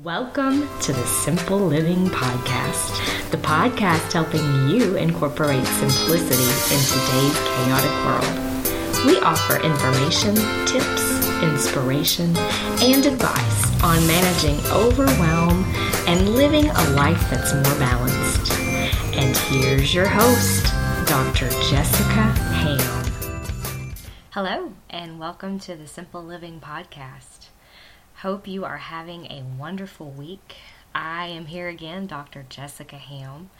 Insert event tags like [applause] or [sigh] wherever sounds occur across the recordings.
Welcome to the Simple Living Podcast, the podcast helping you incorporate simplicity in today's chaotic world. We offer information, tips, inspiration, and advice on managing overwhelm and living a life that's more balanced. And here's your host, Dr. Jessica Ham. Hello, and welcome to the Simple Living Podcast. Hope you are having a wonderful week. I am here again, Dr. Jessica Ham,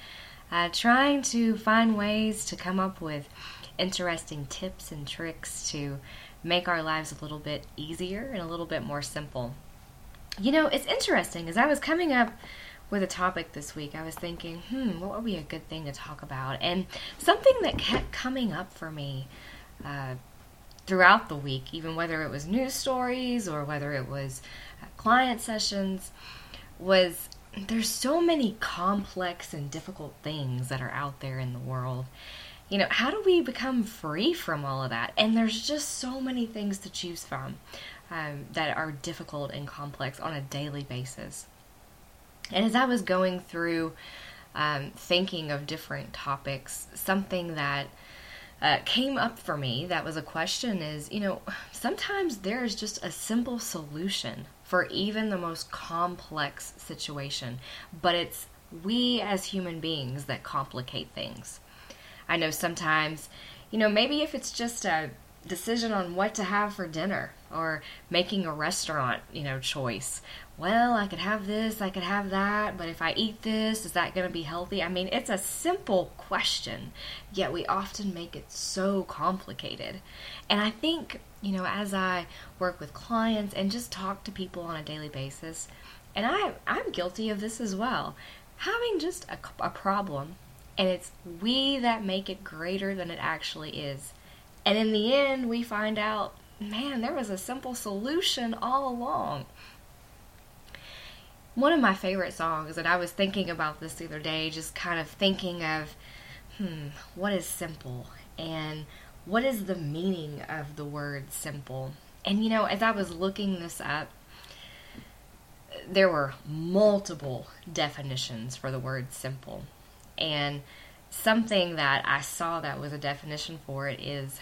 uh, trying to find ways to come up with interesting tips and tricks to make our lives a little bit easier and a little bit more simple. You know, it's interesting as I was coming up with a topic this week, I was thinking, hmm, what would be a good thing to talk about? And something that kept coming up for me uh, throughout the week, even whether it was news stories or whether it was uh, client sessions, was there's so many complex and difficult things that are out there in the world. You know, how do we become free from all of that? And there's just so many things to choose from um, that are difficult and complex on a daily basis. And as I was going through um, thinking of different topics, something that uh, came up for me that was a question is you know sometimes there's just a simple solution for even the most complex situation but it's we as human beings that complicate things. I know sometimes you know maybe if it's just a decision on what to have for dinner or making a restaurant you know choice well, I could have this, I could have that, but if I eat this, is that going to be healthy? I mean, it's a simple question, yet we often make it so complicated. And I think, you know, as I work with clients and just talk to people on a daily basis, and I, I'm guilty of this as well, having just a, a problem, and it's we that make it greater than it actually is. And in the end, we find out, man, there was a simple solution all along one of my favorite songs, and I was thinking about this the other day, just kind of thinking of, hmm, what is simple? And what is the meaning of the word simple? And you know, as I was looking this up, there were multiple definitions for the word simple. And something that I saw that was a definition for it is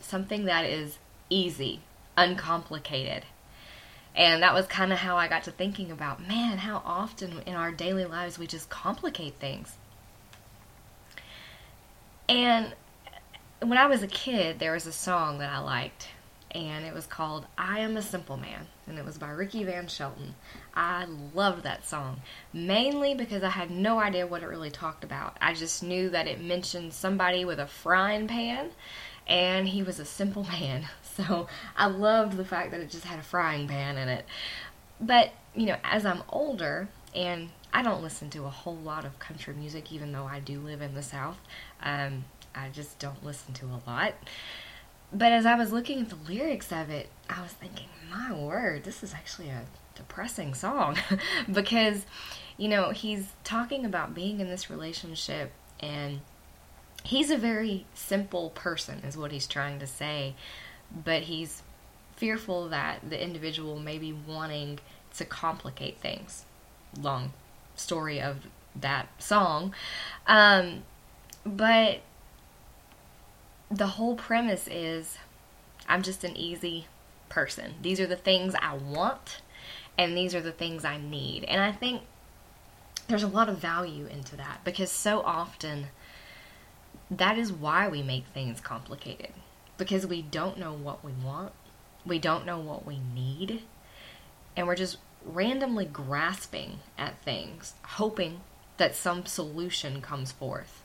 something that is easy, uncomplicated, and that was kind of how I got to thinking about, man, how often in our daily lives we just complicate things. And when I was a kid, there was a song that I liked, and it was called I Am a Simple Man, and it was by Ricky Van Shelton. I loved that song, mainly because I had no idea what it really talked about. I just knew that it mentioned somebody with a frying pan, and he was a simple [laughs] man. [laughs] So I loved the fact that it just had a frying pan in it. But, you know, as I'm older, and I don't listen to a whole lot of country music, even though I do live in the South. Um, I just don't listen to a lot. But as I was looking at the lyrics of it, I was thinking, my word, this is actually a depressing song. [laughs] because, you know, he's talking about being in this relationship and he's a very simple person, is what he's trying to say, but he's fearful that the individual may be wanting to complicate things. Long story of that song. Um, but the whole premise is I'm just an easy person. These are the things I want, and these are the things I need. And I think there's a lot of value into that because so often that is why we make things complicated because we don't know what we want, we don't know what we need, and we're just randomly grasping at things, hoping that some solution comes forth.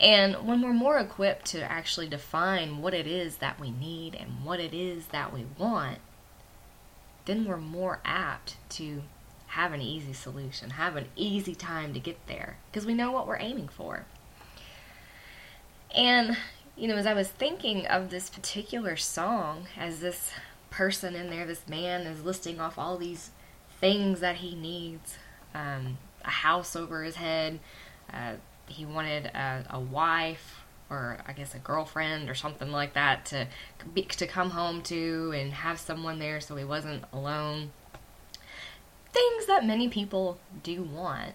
And when we're more equipped to actually define what it is that we need and what it is that we want, then we're more apt to have an easy solution, have an easy time to get there, because we know what we're aiming for. And, you know, as I was thinking of this particular song, as this person in there, this man is listing off all these things that he needs um, a house over his head, uh, he wanted a, a, wife or I guess a girlfriend or something like that to be, to come home to and have someone there so he wasn't alone. things that many people do want.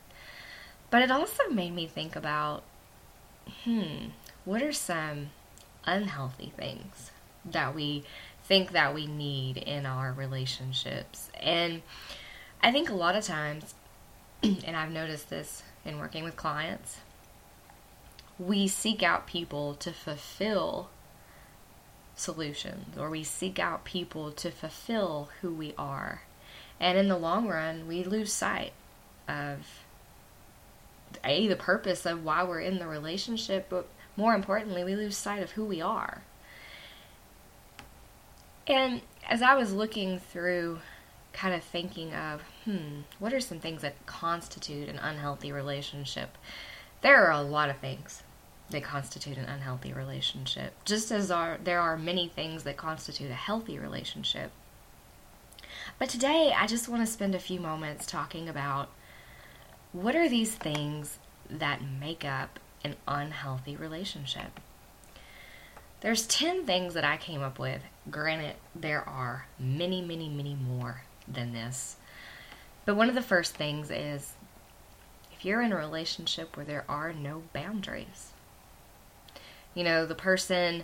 But it also made me think about hmm, what are some unhealthy things that we think that we need in our relationships? And I think a lot of times, [clears throat] and I've noticed this in working with clients, we seek out people to fulfill solutions or we seek out people to fulfill who we are. And in the long run, we lose sight of a the purpose of why we're in the relationship, but more importantly, we lose sight of who we are. And as I was looking through kind of thinking of, hmm, what are some things that constitute an unhealthy relationship? There are a lot of things that constitute an unhealthy relationship, just as are, there are many things that constitute a healthy relationship. But today, I just want to spend a few moments talking about what are these things that make up an unhealthy relationship. There's 10 things that I came up with. Granted, there are many, many, many more than this. But one of the first things is if you're in a relationship where there are no boundaries, you know, the person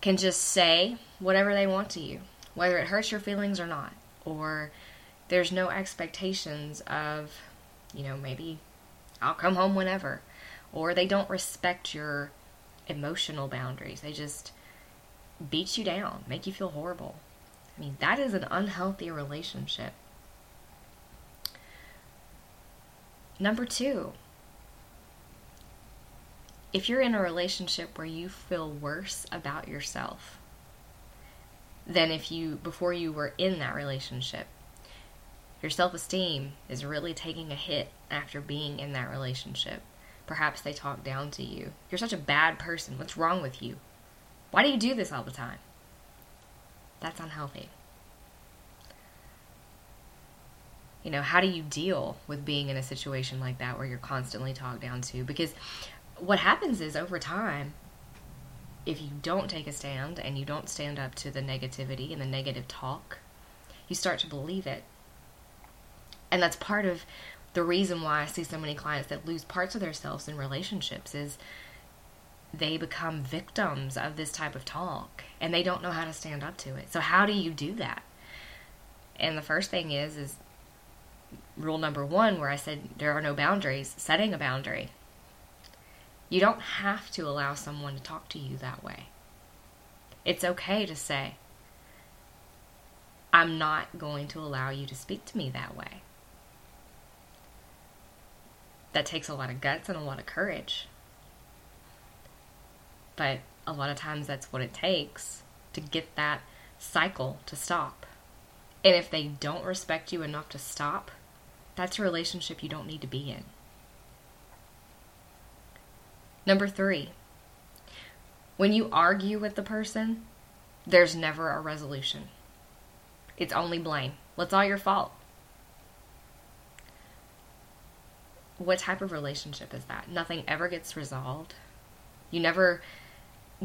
can just say whatever they want to you, whether it hurts your feelings or not, or there's no expectations of, you know, maybe I'll come home whenever, or they don't respect your emotional boundaries. They just beat you down, make you feel horrible. I mean, that is an unhealthy relationship. Number two, if you're in a relationship where you feel worse about yourself than if you before you were in that relationship your self-esteem is really taking a hit after being in that relationship perhaps they talk down to you. You're such a bad person. What's wrong with you? Why do you do this all the time? That's unhealthy. You know how do you deal with being in a situation like that where you're constantly talked down to? Because what happens is over time, if you don't take a stand and you don't stand up to the negativity and the negative talk, you start to believe it. And that's part of the reason why I see so many clients that lose parts of themselves in relationships is they become victims of this type of talk and they don't know how to stand up to it. So how do you do that? And the first thing is is rule number 1 where I said there are no boundaries, setting a boundary. You don't have to allow someone to talk to you that way. It's okay to say, I'm not going to allow you to speak to me that way. That takes a lot of guts and a lot of courage. But a lot of times that's what it takes to get that cycle to stop. And if they don't respect you enough to stop, that's a relationship you don't need to be in. Number three, when you argue with the person, there's never a resolution. It's only blame. Well, all your fault. What type of relationship is that? Nothing ever gets resolved. You never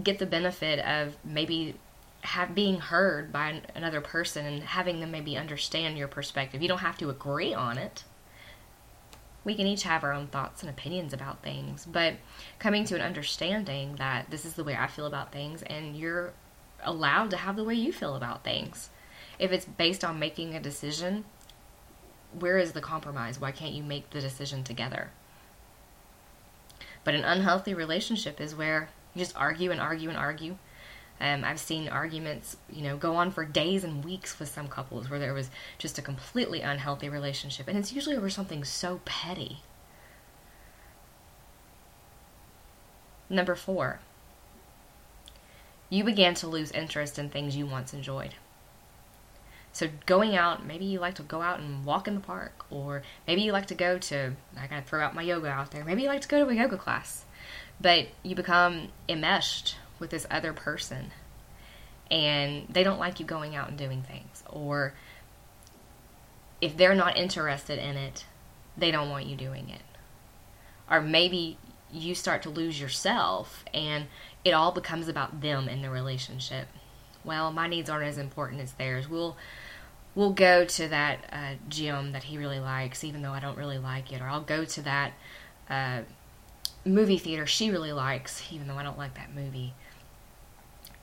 get the benefit of maybe have being heard by another person and having them maybe understand your perspective. You don't have to agree on it we can each have our own thoughts and opinions about things, but coming to an understanding that this is the way I feel about things and you're allowed to have the way you feel about things. If it's based on making a decision, where is the compromise? Why can't you make the decision together? But an unhealthy relationship is where you just argue and argue and argue um, I've seen arguments, you know, go on for days and weeks with some couples where there was just a completely unhealthy relationship, and it's usually over something so petty. Number four, you began to lose interest in things you once enjoyed. So going out, maybe you like to go out and walk in the park, or maybe you like to go to, I gotta throw out my yoga out there, maybe you like to go to a yoga class. But you become enmeshed with this other person and they don't like you going out and doing things or if they're not interested in it they don't want you doing it or maybe you start to lose yourself and it all becomes about them in the relationship well my needs aren't as important as theirs we'll we'll go to that uh, gym that he really likes, even though I don't really like it, or I'll go to that uh, movie theater she really likes, even though I don't like that movie.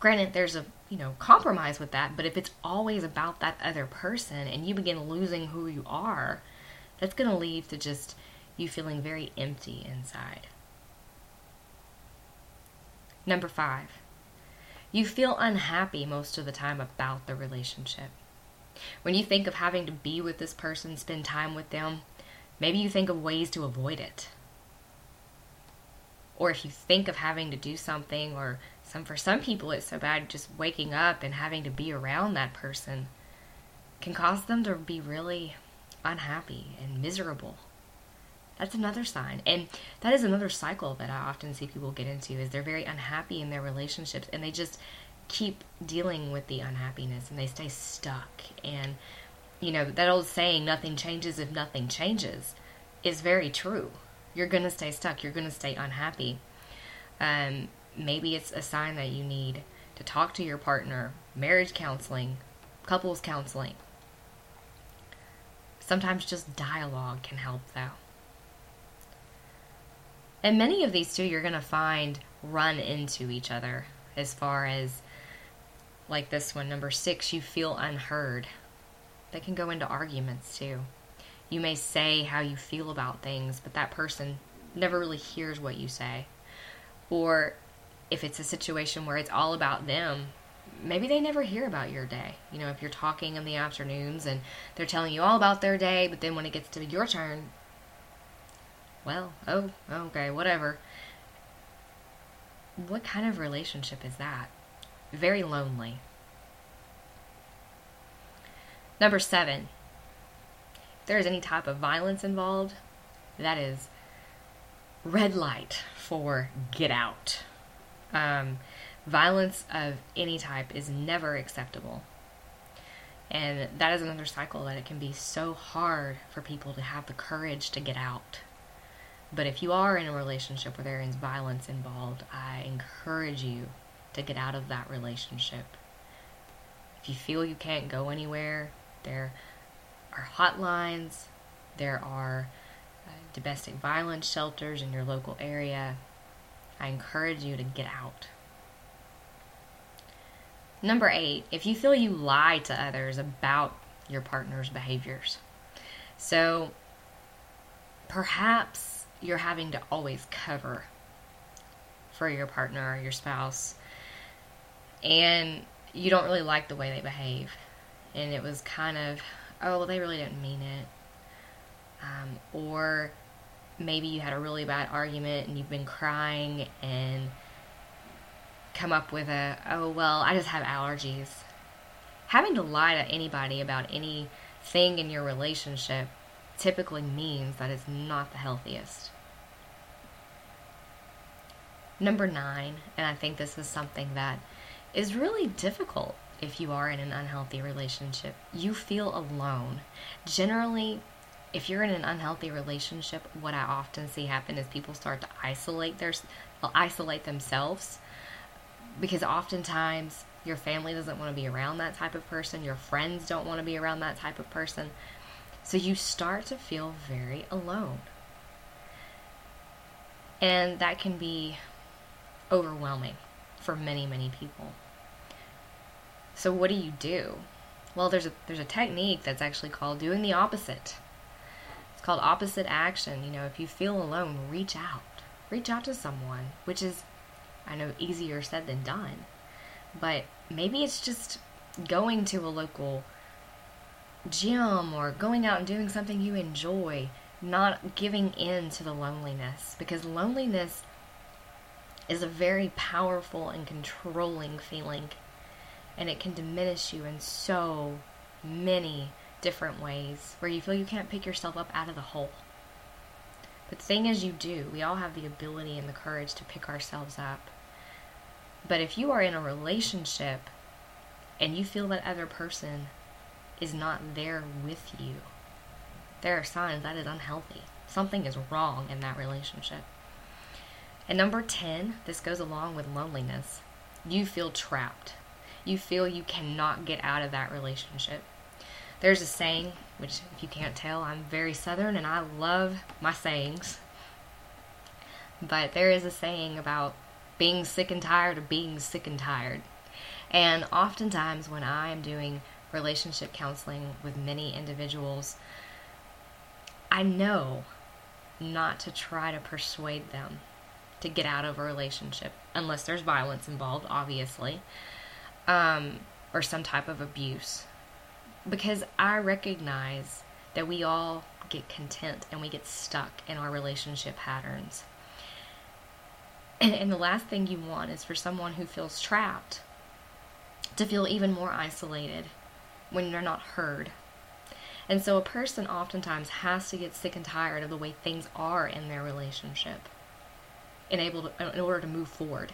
Granted, there's a you know compromise with that, but if it's always about that other person and you begin losing who you are, that's going to lead to just you feeling very empty inside. Number five, you feel unhappy most of the time about the relationship. When you think of having to be with this person, spend time with them, maybe you think of ways to avoid it. Or if you think of having to do something, or some for some people it's so bad just waking up and having to be around that person can cause them to be really unhappy and miserable. That's another sign. And that is another cycle that I often see people get into is they're very unhappy in their relationships and they just keep dealing with the unhappiness and they stay stuck. And, you know, that old saying, nothing changes if nothing changes, is very true. You're going to stay stuck. You're going to stay unhappy. Um, maybe it's a sign that you need to talk to your partner, marriage counseling, couples counseling. Sometimes just dialogue can help, though. And many of these two you're going to find run into each other as far as like this one, number six, you feel unheard. They can go into arguments too. You may say how you feel about things, but that person never really hears what you say. Or if it's a situation where it's all about them, maybe they never hear about your day. You know, if you're talking in the afternoons and they're telling you all about their day, but then when it gets to your turn, well, oh, okay, whatever. What kind of relationship is that? very lonely. Number seven, if there is any type of violence involved, that is red light for get out. Um, violence of any type is never acceptable. And that is another cycle that it can be so hard for people to have the courage to get out. But if you are in a relationship where there is violence involved, I encourage you to get out of that relationship. If you feel you can't go anywhere, there are hotlines, there are uh, domestic violence shelters in your local area. I encourage you to get out. Number eight, if you feel you lie to others about your partner's behaviors. So perhaps you're having to always cover for your partner or your spouse and you don't really like the way they behave. And it was kind of, oh, well, they really didn't mean it. Um, or maybe you had a really bad argument and you've been crying and come up with a, oh, well, I just have allergies. Having to lie to anybody about anything in your relationship typically means that it's not the healthiest. Number nine, and I think this is something that is really difficult if you are in an unhealthy relationship. You feel alone. Generally, if you're in an unhealthy relationship, what I often see happen is people start to isolate their isolate themselves because oftentimes your family doesn't want to be around that type of person, your friends don't want to be around that type of person. So you start to feel very alone. And that can be overwhelming for many, many people. So what do you do? Well, there's a there's a technique that's actually called doing the opposite. It's called opposite action. You know, if you feel alone, reach out. Reach out to someone, which is I know easier said than done. But maybe it's just going to a local gym or going out and doing something you enjoy, not giving in to the loneliness because loneliness is a very powerful and controlling feeling. And it can diminish you in so many different ways where you feel you can't pick yourself up out of the hole. But the thing is, you do. We all have the ability and the courage to pick ourselves up. But if you are in a relationship and you feel that other person is not there with you, there are signs that is unhealthy. Something is wrong in that relationship. And number 10, this goes along with loneliness. You feel trapped. You feel you cannot get out of that relationship. There's a saying, which if you can't tell, I'm very southern and I love my sayings. But there is a saying about being sick and tired of being sick and tired. And oftentimes, when I am doing relationship counseling with many individuals, I know not to try to persuade them to get out of a relationship unless there's violence involved, obviously, um, or some type of abuse. Because I recognize that we all get content and we get stuck in our relationship patterns. And, and the last thing you want is for someone who feels trapped to feel even more isolated when they're not heard. And so a person oftentimes has to get sick and tired of the way things are in their relationship in, able to, in order to move forward.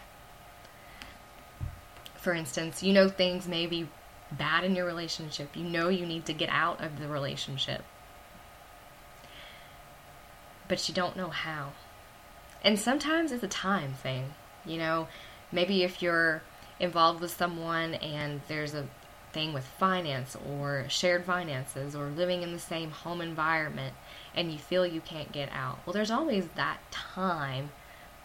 For instance, you know things may be bad in your relationship. You know you need to get out of the relationship. But you don't know how. And sometimes it's a time thing. You know, maybe if you're involved with someone and there's a thing with finance or shared finances or living in the same home environment and you feel you can't get out. Well, there's always that time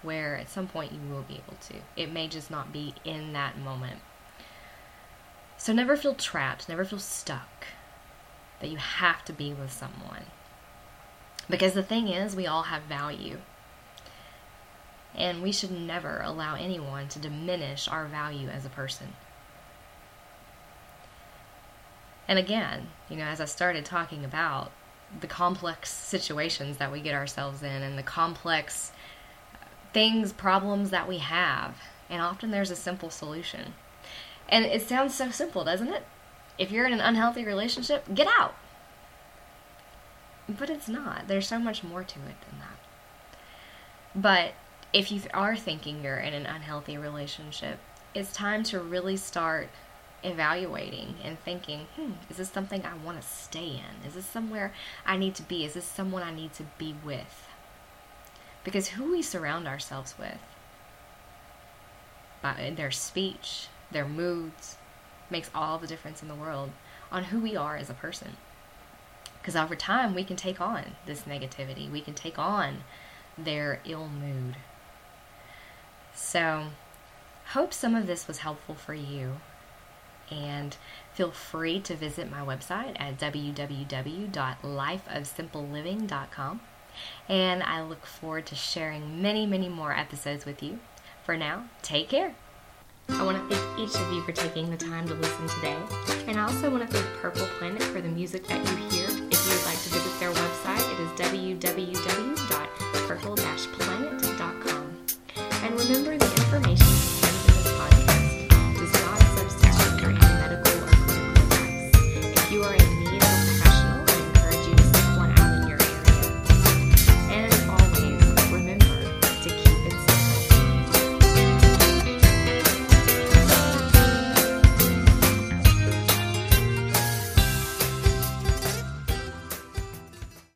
where at some point you will be able to. It may just not be in that moment. So never feel trapped, never feel stuck that you have to be with someone. Because the thing is, we all have value. And we should never allow anyone to diminish our value as a person. And again, you know, as I started talking about the complex situations that we get ourselves in and the complex things, problems that we have, and often there's a simple solution. And it sounds so simple, doesn't it? If you're in an unhealthy relationship, get out. But it's not. There's so much more to it than that. But if you are thinking you're in an unhealthy relationship, it's time to really start evaluating and thinking, hmm, is this something I want to stay in? Is this somewhere I need to be? Is this someone I need to be with? Because who we surround ourselves with, by their speech, their moods, makes all the difference in the world on who we are as a person. Because over time, we can take on this negativity, we can take on their ill mood. So, hope some of this was helpful for you and feel free to visit my website at www.lifeofsimpleliving.com. And I look forward to sharing many, many more episodes with you. For now, take care. I want to thank each of you for taking the time to listen today. And I also want to thank Purple Planet for the music that you hear. If you would like to visit their website, it is www